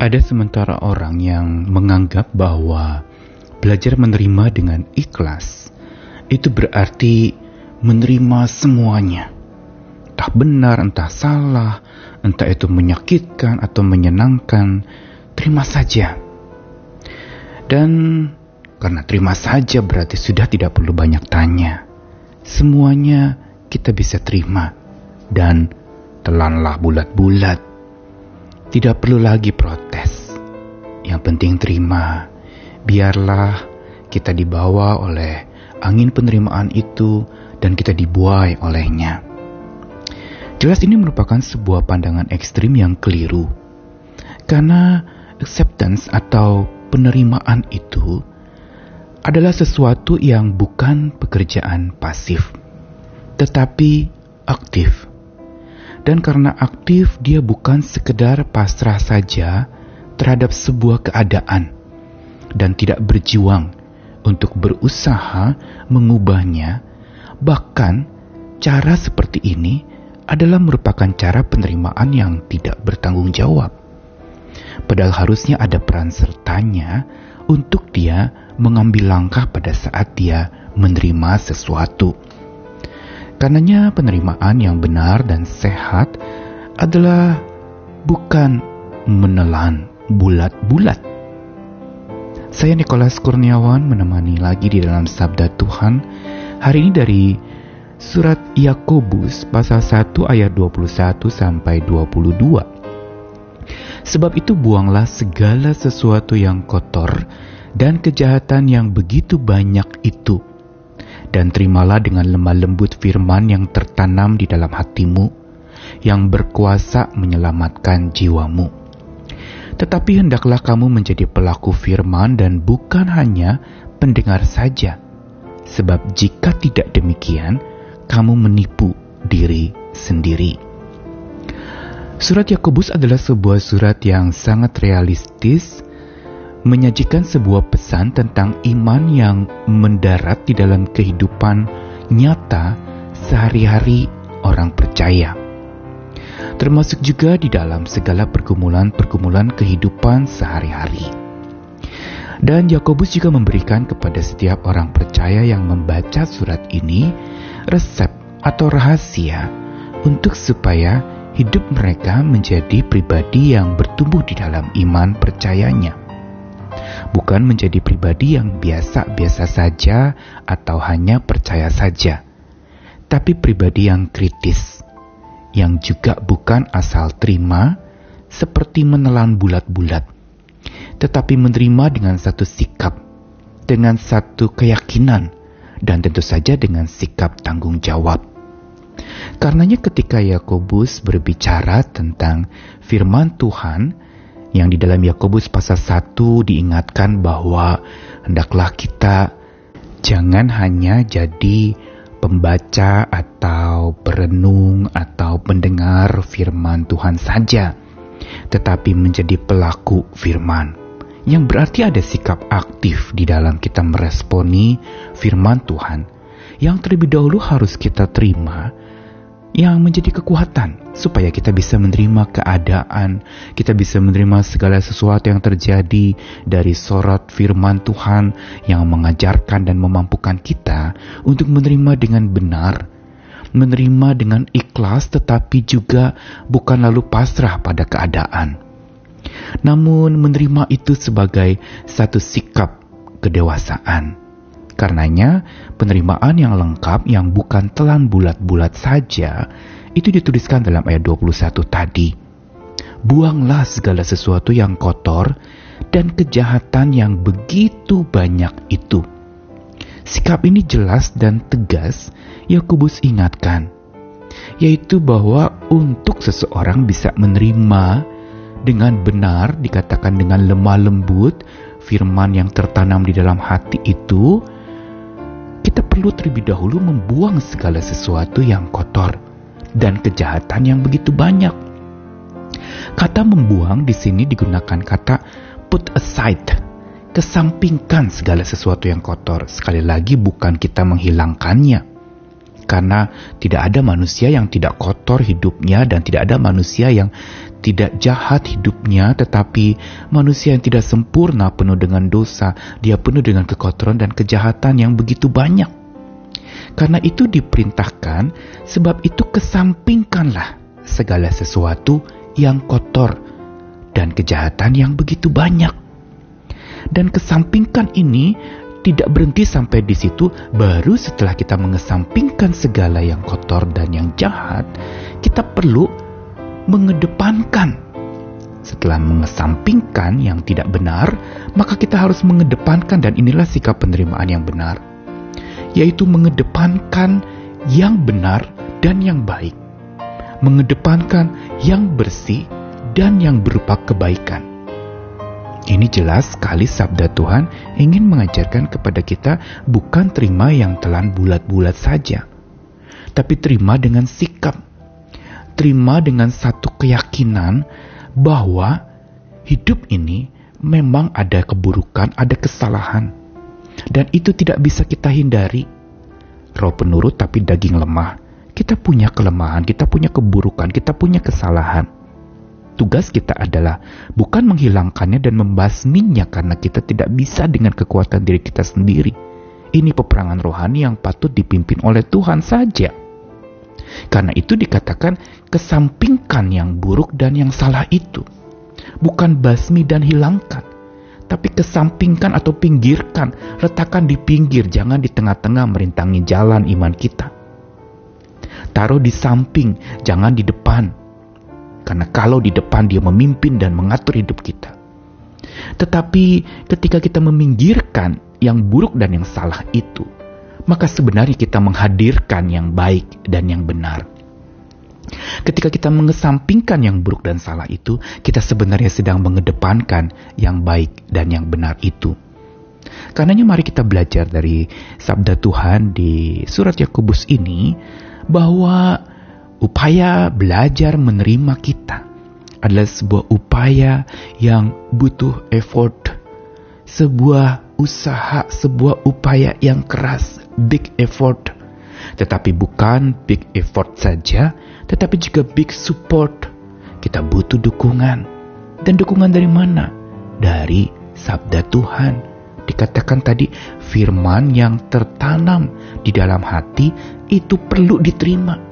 Ada sementara orang yang menganggap bahwa belajar menerima dengan ikhlas itu berarti menerima semuanya. Entah benar, entah salah, entah itu menyakitkan atau menyenangkan, terima saja. Dan karena terima saja berarti sudah tidak perlu banyak tanya. Semuanya kita bisa terima dan telanlah bulat-bulat. Tidak perlu lagi protes. Yang penting terima. Biarlah kita dibawa oleh angin penerimaan itu dan kita dibuai olehnya. Jelas ini merupakan sebuah pandangan ekstrim yang keliru. Karena acceptance atau penerimaan itu adalah sesuatu yang bukan pekerjaan pasif, tetapi aktif. Dan karena aktif, dia bukan sekedar pasrah saja terhadap sebuah keadaan dan tidak berjuang untuk berusaha mengubahnya. Bahkan, cara seperti ini adalah merupakan cara penerimaan yang tidak bertanggung jawab. Padahal harusnya ada peran sertanya untuk dia mengambil langkah pada saat dia menerima sesuatu. Karenanya penerimaan yang benar dan sehat adalah bukan menelan bulat-bulat. Saya Nikolas Kurniawan menemani lagi di dalam Sabda Tuhan hari ini dari surat Yakobus pasal 1 ayat 21 sampai 22. Sebab itu buanglah segala sesuatu yang kotor dan kejahatan yang begitu banyak itu. Dan terimalah dengan lemah lembut firman yang tertanam di dalam hatimu, yang berkuasa menyelamatkan jiwamu. Tetapi hendaklah kamu menjadi pelaku firman dan bukan hanya pendengar saja. Sebab jika tidak demikian, kamu menipu diri sendiri. Surat Yakobus adalah sebuah surat yang sangat realistis, menyajikan sebuah pesan tentang iman yang mendarat di dalam kehidupan nyata sehari-hari orang percaya. Termasuk juga di dalam segala pergumulan-pergumulan kehidupan sehari-hari. Dan Yakobus juga memberikan kepada setiap orang percaya yang membaca surat ini resep atau rahasia untuk supaya hidup mereka menjadi pribadi yang bertumbuh di dalam iman percayanya. Bukan menjadi pribadi yang biasa-biasa saja atau hanya percaya saja, tapi pribadi yang kritis, yang juga bukan asal terima seperti menelan bulat-bulat, tetapi menerima dengan satu sikap, dengan satu keyakinan, dan tentu saja dengan sikap tanggung jawab. Karenanya ketika Yakobus berbicara tentang firman Tuhan yang di dalam Yakobus pasal 1 diingatkan bahwa hendaklah kita jangan hanya jadi pembaca atau berenung atau pendengar firman Tuhan saja, tetapi menjadi pelaku firman. Yang berarti ada sikap aktif di dalam kita meresponi firman Tuhan yang terlebih dahulu harus kita terima yang menjadi kekuatan supaya kita bisa menerima keadaan, kita bisa menerima segala sesuatu yang terjadi dari sorot firman Tuhan yang mengajarkan dan memampukan kita untuk menerima dengan benar, menerima dengan ikhlas tetapi juga bukan lalu pasrah pada keadaan. Namun menerima itu sebagai satu sikap kedewasaan Karenanya, penerimaan yang lengkap yang bukan telan bulat-bulat saja itu dituliskan dalam ayat 21 tadi. Buanglah segala sesuatu yang kotor dan kejahatan yang begitu banyak itu. Sikap ini jelas dan tegas Yakobus ingatkan, yaitu bahwa untuk seseorang bisa menerima dengan benar dikatakan dengan lemah lembut firman yang tertanam di dalam hati itu kita perlu terlebih dahulu membuang segala sesuatu yang kotor dan kejahatan yang begitu banyak. Kata membuang di sini digunakan kata put aside, kesampingkan segala sesuatu yang kotor. Sekali lagi bukan kita menghilangkannya. Karena tidak ada manusia yang tidak kotor hidupnya dan tidak ada manusia yang tidak jahat hidupnya, tetapi manusia yang tidak sempurna penuh dengan dosa, dia penuh dengan kekotoran dan kejahatan yang begitu banyak. Karena itu diperintahkan, sebab itu kesampingkanlah segala sesuatu yang kotor dan kejahatan yang begitu banyak. Dan kesampingkan ini tidak berhenti sampai di situ, baru setelah kita mengesampingkan segala yang kotor dan yang jahat, kita perlu mengedepankan. Setelah mengesampingkan yang tidak benar, maka kita harus mengedepankan dan inilah sikap penerimaan yang benar, yaitu mengedepankan yang benar dan yang baik, mengedepankan yang bersih dan yang berupa kebaikan. Ini jelas sekali sabda Tuhan ingin mengajarkan kepada kita bukan terima yang telan bulat-bulat saja, tapi terima dengan sikap. Terima dengan satu keyakinan bahwa hidup ini memang ada keburukan, ada kesalahan. Dan itu tidak bisa kita hindari. Roh penurut tapi daging lemah. Kita punya kelemahan, kita punya keburukan, kita punya kesalahan Tugas kita adalah bukan menghilangkannya dan membasminya karena kita tidak bisa dengan kekuatan diri kita sendiri. Ini peperangan rohani yang patut dipimpin oleh Tuhan saja. Karena itu dikatakan kesampingkan yang buruk dan yang salah itu. Bukan basmi dan hilangkan. Tapi kesampingkan atau pinggirkan, letakkan di pinggir, jangan di tengah-tengah merintangi jalan iman kita. Taruh di samping, jangan di depan karena kalau di depan dia memimpin dan mengatur hidup kita. Tetapi ketika kita meminggirkan yang buruk dan yang salah itu, maka sebenarnya kita menghadirkan yang baik dan yang benar. Ketika kita mengesampingkan yang buruk dan salah itu, kita sebenarnya sedang mengedepankan yang baik dan yang benar itu. Karenanya mari kita belajar dari sabda Tuhan di surat Yakobus ini bahwa upaya belajar menerima kita adalah sebuah upaya yang butuh effort, sebuah usaha, sebuah upaya yang keras, big effort. Tetapi bukan big effort saja, tetapi juga big support. Kita butuh dukungan. Dan dukungan dari mana? Dari sabda Tuhan. Dikatakan tadi firman yang tertanam di dalam hati itu perlu diterima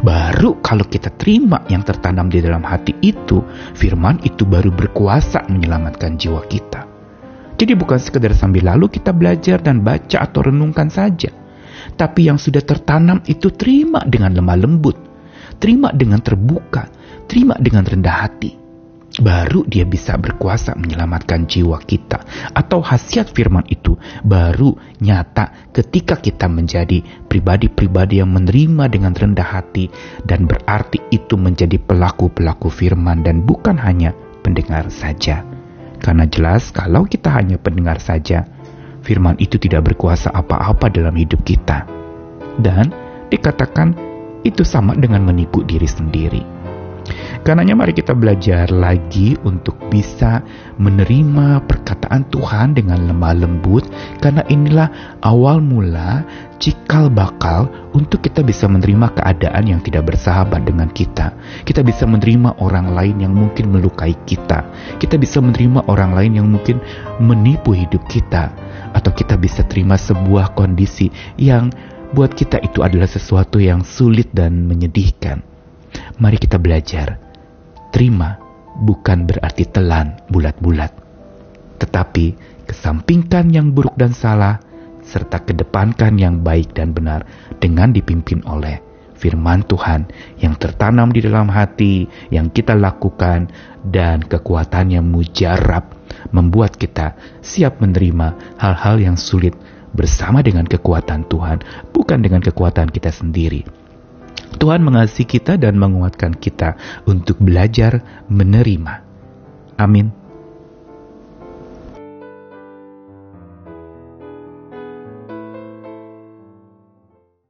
Baru kalau kita terima yang tertanam di dalam hati itu, firman itu baru berkuasa menyelamatkan jiwa kita. Jadi bukan sekedar sambil lalu kita belajar dan baca atau renungkan saja. Tapi yang sudah tertanam itu terima dengan lemah lembut. Terima dengan terbuka. Terima dengan rendah hati baru dia bisa berkuasa menyelamatkan jiwa kita. Atau khasiat firman itu baru nyata ketika kita menjadi pribadi-pribadi yang menerima dengan rendah hati dan berarti itu menjadi pelaku-pelaku firman dan bukan hanya pendengar saja. Karena jelas kalau kita hanya pendengar saja, firman itu tidak berkuasa apa-apa dalam hidup kita. Dan dikatakan itu sama dengan menipu diri sendiri. Karenanya mari kita belajar lagi untuk bisa menerima perkataan Tuhan dengan lemah lembut karena inilah awal mula cikal bakal untuk kita bisa menerima keadaan yang tidak bersahabat dengan kita. Kita bisa menerima orang lain yang mungkin melukai kita. Kita bisa menerima orang lain yang mungkin menipu hidup kita atau kita bisa terima sebuah kondisi yang buat kita itu adalah sesuatu yang sulit dan menyedihkan. Mari kita belajar Terima bukan berarti telan bulat-bulat, tetapi kesampingkan yang buruk dan salah, serta kedepankan yang baik dan benar dengan dipimpin oleh firman Tuhan yang tertanam di dalam hati, yang kita lakukan, dan kekuatannya mujarab membuat kita siap menerima hal-hal yang sulit bersama dengan kekuatan Tuhan, bukan dengan kekuatan kita sendiri. Tuhan mengasihi kita dan menguatkan kita untuk belajar menerima. Amin.